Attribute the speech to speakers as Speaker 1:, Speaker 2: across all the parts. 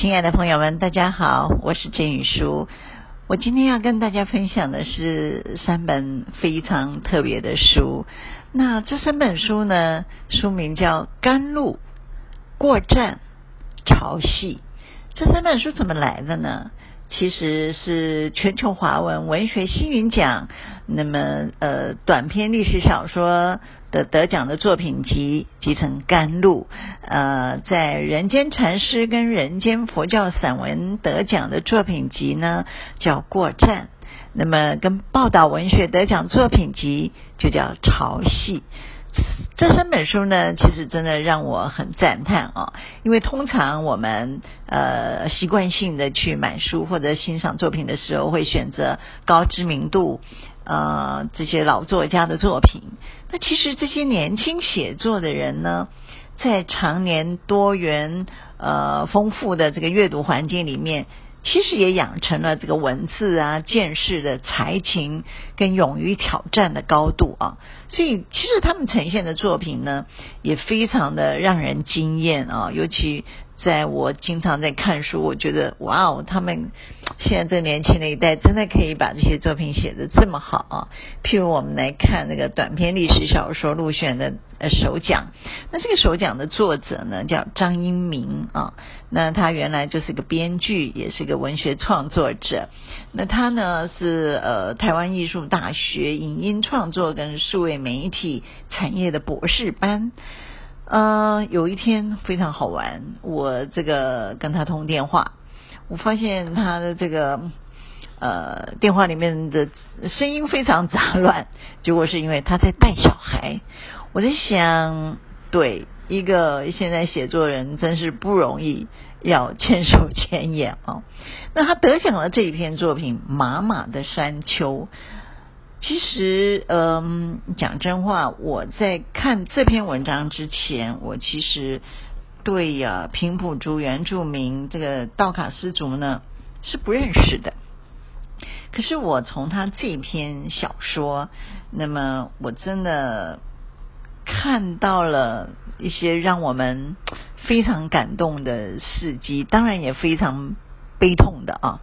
Speaker 1: 亲爱的朋友们，大家好，我是郑宇书。我今天要跟大家分享的是三本非常特别的书。那这三本书呢，书名叫《甘露》、《过站》、《潮汐》。这三本书怎么来的呢？其实是全球华文文学星云奖，那么呃短篇历史小说的得奖的作品集集成《甘露》，呃，在人间禅师跟人间佛教散文得奖的作品集呢叫《过站》，那么跟报道文学得奖作品集就叫《潮汐》。这三本书呢，其实真的让我很赞叹啊、因为通常我们呃习惯性的去买书或者欣赏作品的时候，会选择高知名度呃这些老作家的作品。那其实这些年轻写作的人呢，在常年多元呃丰富的这个阅读环境里面。其实也养成了这个文字啊、见识的才情跟勇于挑战的高度啊，所以其实他们呈现的作品呢，也非常的让人惊艳啊，尤其。在我经常在看书，我觉得哇哦，他们现在这年轻的一代真的可以把这些作品写得这么好啊！譬如我们来看那个短篇历史小说入选的呃首奖，那这个首奖的作者呢叫张英明啊，那他原来就是个编剧，也是个文学创作者。那他呢是呃台湾艺术大学影音创作跟数位媒体产业的博士班。呃，有一天非常好玩，我这个跟他通电话，我发现他的这个呃电话里面的声音非常杂乱，结果是因为他在带小孩。我在想，对一个现在写作人真是不容易，要千手千眼啊。那他得奖了这一篇作品《妈妈的山丘》。其实，嗯，讲真话，我在看这篇文章之前，我其实对呀平埔族原住民这个道卡斯族呢是不认识的。可是我从他这篇小说，那么我真的看到了一些让我们非常感动的事迹，当然也非常悲痛的啊。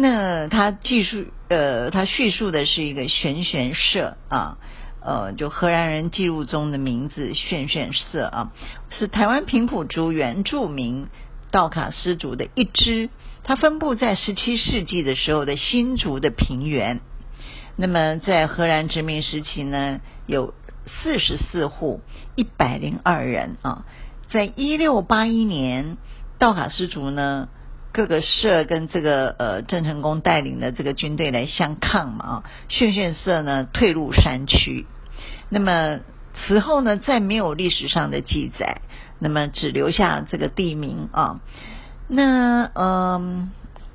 Speaker 1: 那他记述呃，他叙述的是一个玄玄社啊，呃，就荷兰人记录中的名字玄玄社啊，是台湾平埔族原住民道卡斯族的一支，它分布在十七世纪的时候的新竹的平原。那么在荷兰殖民时期呢，有四十四户一百零二人啊，在一六八一年，道卡斯族呢。各个社跟这个呃郑成功带领的这个军队来相抗嘛啊，逊逊社呢退入山区，那么此后呢再没有历史上的记载，那么只留下这个地名啊，那嗯。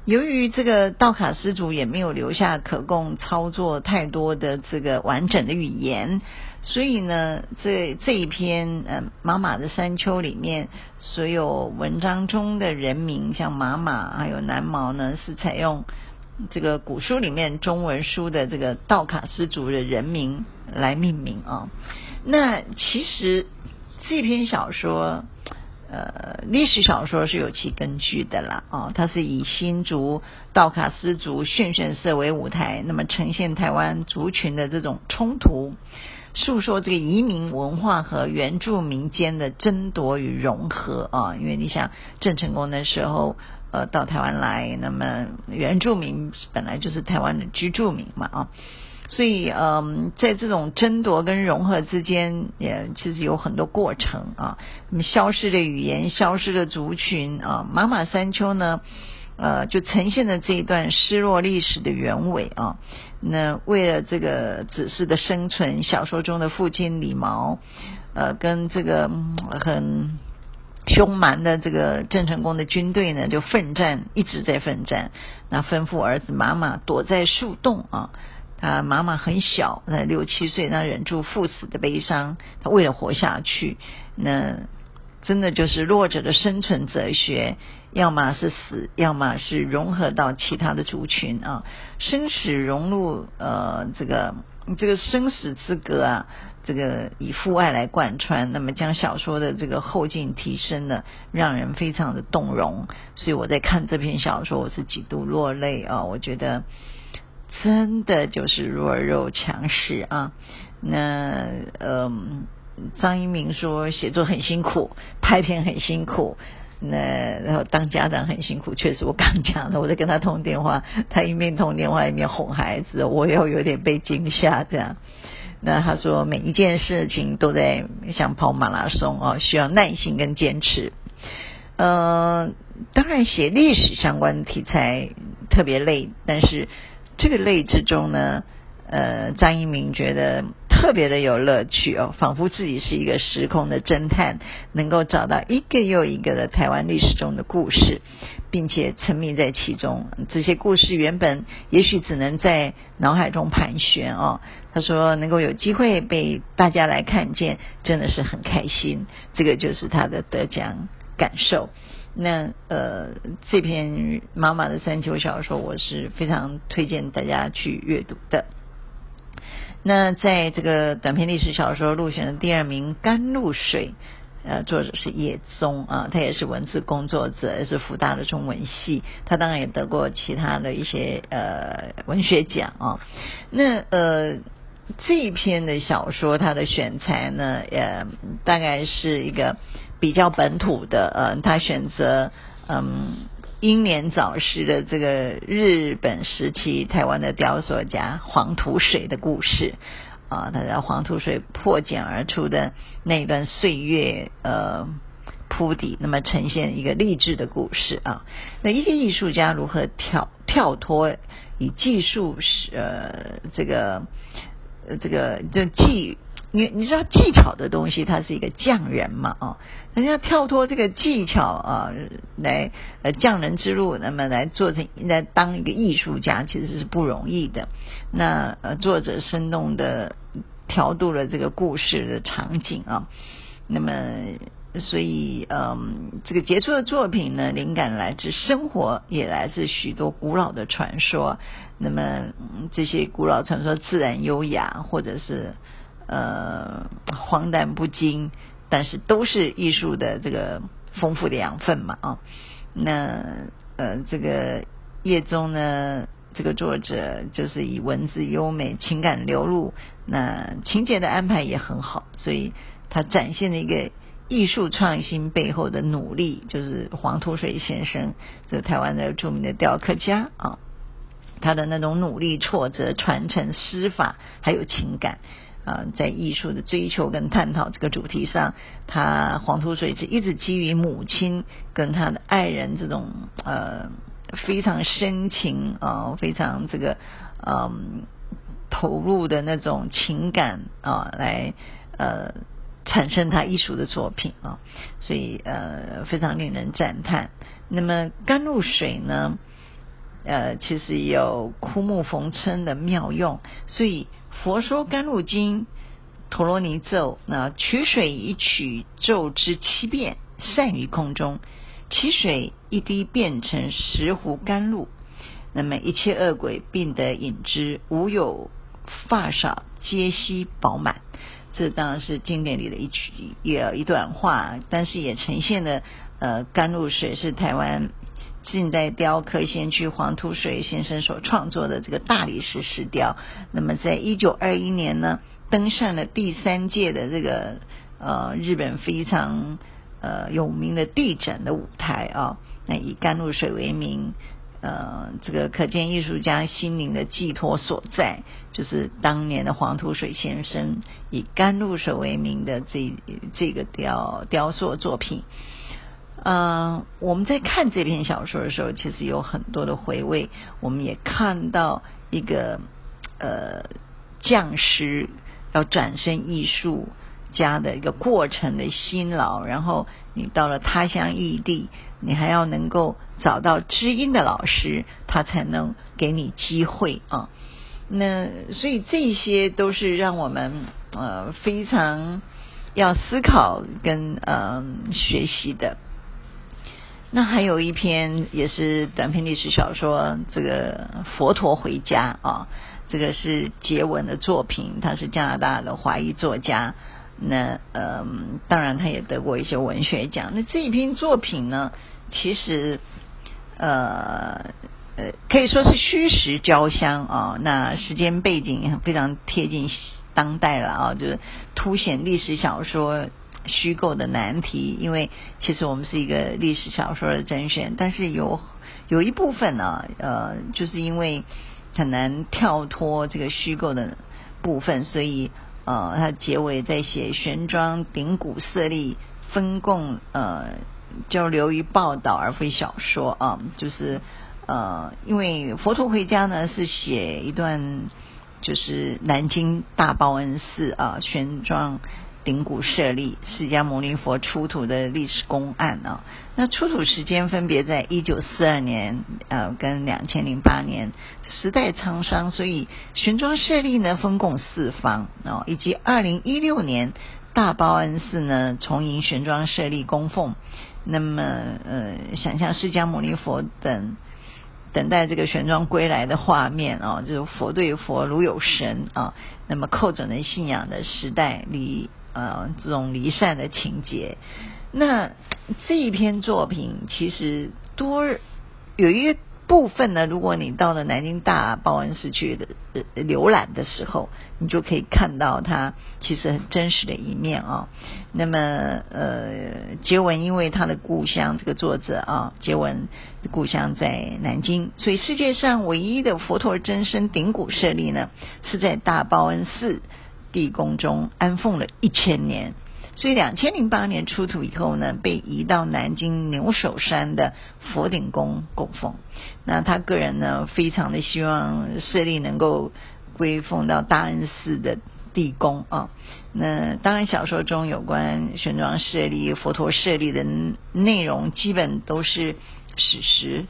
Speaker 1: 由于这个道卡斯族也没有留下可供操作太多的这个完整的语言，所以呢，这这一篇呃妈妈的山丘里面，所有文章中的人名，像玛玛还有南毛呢，是采用这个古书里面中文书的这个道卡斯族的人名来命名啊。那其实这篇小说。呃，历史小说是有其根据的啦，哦，它是以新竹道卡斯族玄玄社为舞台，那么呈现台湾族群的这种冲突，诉说这个移民文化和原住民间的争夺与融合啊，因为你想郑成功的时候，呃，到台湾来，那么原住民本来就是台湾的居住民嘛，啊。所以，嗯，在这种争夺跟融合之间，也其实有很多过程啊。那么，消失的语言，消失的族群啊，妈妈山丘呢，呃，就呈现了这一段失落历史的原委啊。那为了这个子嗣的生存，小说中的父亲李毛，呃，跟这个很凶蛮的这个郑成功的军队呢，就奋战，一直在奋战。那吩咐儿子妈妈躲在树洞啊。他，妈妈很小，那六七岁，那忍住父死的悲伤，他为了活下去，那真的就是弱者的生存哲学，要么是死，要么是融合到其他的族群啊，生死融入呃这个这个生死之隔啊，这个以父爱来贯穿，那么将小说的这个后劲提升了，让人非常的动容。所以我在看这篇小说，我是几度落泪啊！我觉得真的就是弱肉强食啊。那嗯，张一鸣说写作很辛苦，拍片很辛苦。那然后当家长很辛苦，确实我刚讲的，我在跟他通电话，他一面通电话一面哄孩子，我又有点被惊吓这样。那他说每一件事情都在像跑马拉松哦，需要耐心跟坚持。呃，当然写历史相关的题材特别累，但是这个类之中呢，呃，张一鸣觉得。特别的有乐趣哦，仿佛自己是一个时空的侦探，能够找到一个又一个的台湾历史中的故事，并且沉迷在其中。这些故事原本也许只能在脑海中盘旋哦。他说能够有机会被大家来看见，真的是很开心。这个就是他的得奖感受。那呃，这篇妈妈的山丘小说，我是非常推荐大家去阅读的。那在这个短篇历史小说入选的第二名《甘露水》，呃，作者是叶宗啊，他也是文字工作者，也是福大的中文系，他当然也得过其他的一些呃文学奖啊。那呃这一篇的小说，它的选材呢，呃，大概是一个比较本土的，呃，他选择嗯。英年早逝的这个日本时期台湾的雕塑家黄土水的故事啊，他在黄土水破茧而出的那一段岁月呃铺底，那么呈现一个励志的故事啊。那一个艺术家如何跳跳脱以技术是呃这个这个就技。你你知道技巧的东西，它是一个匠人嘛？哦，人家跳脱这个技巧啊，来呃匠人之路，那么来做成来当一个艺术家，其实是不容易的。那呃作者生动的调度了这个故事的场景啊，那么所以嗯，这个杰出的作品呢，灵感来自生活，也来自许多古老的传说。那么、这些古老传说自然优雅，或者是。呃，荒诞不经，但是都是艺术的这个丰富的养分嘛啊。那呃，这个叶宗呢，这个作者就是以文字优美、情感流露，那情节的安排也很好，所以他展现了一个艺术创新背后的努力，就是黄土水先生，这台湾的著名的雕刻家啊，他的那种努力、挫折、传承、师法，还有情感。啊，在艺术的追求跟探讨这个主题上，他黄土水是一直基于母亲跟他的爱人这种呃非常深情啊、非常这个嗯、投入的那种情感啊、来呃产生他艺术的作品啊，所以呃非常令人赞叹。那么甘露水呢，呃其实有枯木逢春的妙用，所以。佛说甘露经陀罗尼咒，那取水一曲，咒之七遍，散于空中，其水一滴变成十壶甘露，那么一切恶鬼病得饮之，无有发少，皆悉饱满。这当然是经典里的一曲，有一段话，但是也呈现了呃甘露水是台湾。近代雕刻先驱黄土水先生所创作的这个大理石石雕，那么在一九二一年呢，登上了第三届的这个呃日本非常呃有名的地展的舞台啊。那以甘露水为名，呃，这个可见艺术家心灵的寄托所在，就是当年的黄土水先生以甘露水为名的这这个雕雕塑作品。嗯、呃，我们在看这篇小说的时候，其实有很多的回味。我们也看到一个呃匠师要转身艺术家的一个过程的辛劳。然后你到了他乡异地，你还要能够找到知音的老师，他才能给你机会啊。那所以这些都是让我们呃非常要思考跟呃学习的。那还有一篇也是短篇历史小说，这个佛陀回家啊，这个是杰文的作品，他是加拿大的华裔作家。那嗯，当然他也得过一些文学奖。那这一篇作品呢，其实呃呃可以说是虚实交相啊。那时间背景非常贴近当代了啊，就是凸显历史小说虚构的难题。因为其实我们是一个历史小说的甄选，但是有有一部分呢，呃，就是因为很难跳脱这个虚构的部分，所以。呃，他结尾在写玄奘顶骨舍利分共呃，就流于报道而非小说啊，就是呃，因为佛陀回家呢是写一段，就是南京大报恩寺啊，玄奘。顶骨舍利释迦牟尼佛出土的历史公案啊，那出土时间分别在一九四二年呃跟两千零八年，时代沧桑，所以玄奘舍利呢分共四方啊，以及二零一六年大报恩寺呢重迎玄奘舍利供奉，那么呃想象释迦牟尼佛等等待这个玄奘归来的画面啊，就是佛对佛如有神啊，那么寇准了信仰的时代里。呃，这种离散的情节，那这一篇作品其实多有一部分呢。如果你到了南京大报恩寺去的浏览的时候，你就可以看到它其实很真实的一面啊。那么，呃，结文因为他的故乡，这个作者啊，结文故乡在南京，所以世界上唯一的佛陀真身顶骨舍利呢，是在大报恩寺。地宫中安奉了一千年，所以两千零八年出土以后呢，被移到南京牛首山的佛顶宫供奉。那他个人呢，非常的希望舍利能够归奉到大恩寺的地宫啊。那当然，小说中有关玄奘舍利、佛陀舍利的内容，基本都是史实。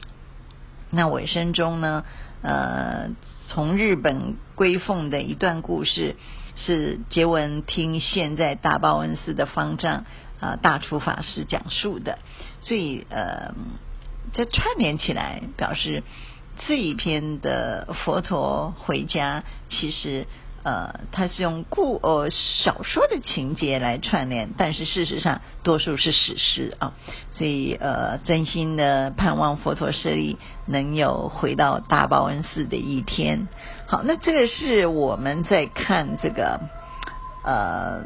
Speaker 1: 那尾声中呢，呃，从日本归奉的一段故事。是杰文听现在大报恩寺的方丈啊大厨法师讲述的，所以呃，这串联起来表示这一篇的佛陀回家，其实呃，他是用故呃小说的情节来串联，但是事实上多数是史诗啊，所以呃，真心的盼望佛陀舍利能有回到大报恩寺的一天。好，那这个是我们在看这个呃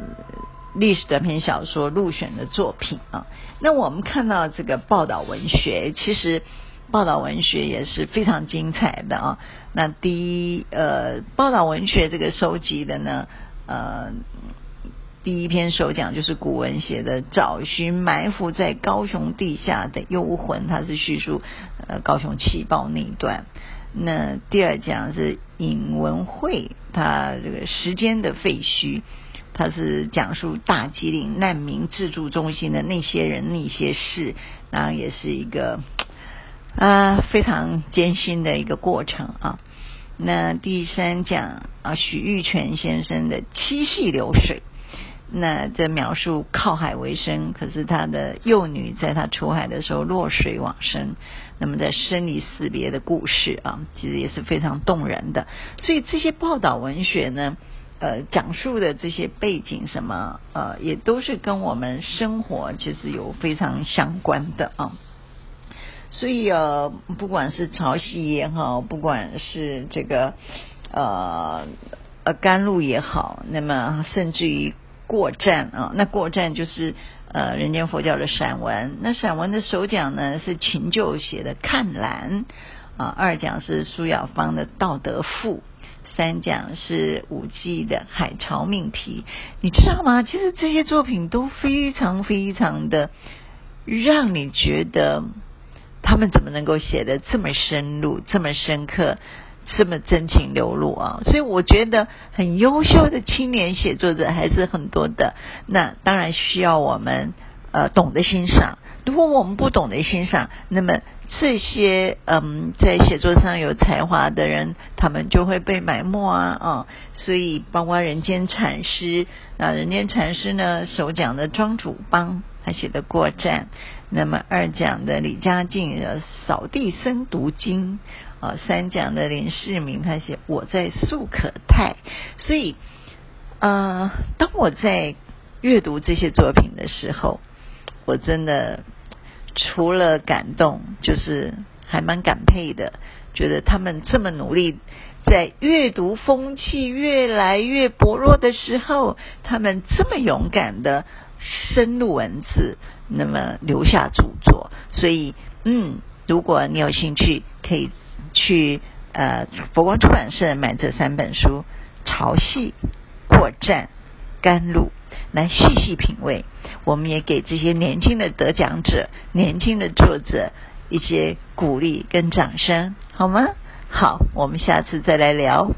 Speaker 1: 历史短篇小说入选的作品啊。那我们看到这个报道文学，其实报道文学也是非常精彩的啊。那第一呃，报道文学这个收集的呢，呃，第一篇首讲就是古文写的《找寻埋伏在高雄地下的幽魂》，它是叙述呃高雄气爆那一段。那第二讲是尹文慧，他这个时间的废墟，他是讲述大吉岭难民自助中心的那些人那些事，然后也是一个啊非常艰辛的一个过程啊。那第三讲啊许玉泉先生的七夕流水。那这描述靠海为生，可是他的幼女在他出海的时候落水往生，那么在生离死别的故事啊，其实也是非常动人的。所以这些报道文学呢，呃，讲述的这些背景什么，呃，也都是跟我们生活其实有非常相关的啊。所以呃，不管是潮汐也好，不管是这个呃呃甘露也好，那么甚至于。过站啊，那过站就是呃人间佛教的散文。那散文的首讲呢是秦旧写的《看兰》啊，二讲是苏雅芳的《道德赋》，三讲是五季的《海潮命题》。你知道吗？其实这些作品都非常非常的让你觉得他们怎么能够写的这么深入、这么深刻。这么真情流露啊，所以我觉得很优秀的青年写作者还是很多的。那当然需要我们呃懂得欣赏。如果我们不懂得欣赏，那么这些嗯在写作上有才华的人，他们就会被埋没啊啊。所以包括人间禅师，那人间禅师呢，首讲的庄主邦，他写的过站，那么二讲的李嘉靖的扫地僧读经啊，三讲的林世明他写我在素可泰，所以呃，当我在阅读这些作品的时候，我真的除了感动，就是还蛮感佩的，觉得他们这么努力，在阅读风气越来越薄弱的时候，他们这么勇敢的。深入文字，那么留下著作，所以嗯，如果你有兴趣，可以去呃佛光出版社买这三本书《潮汐》《过战》《甘露》，来细细品味。我们也给这些年轻的得奖者、年轻的作者一些鼓励跟掌声，好吗？好，我们下次再来聊。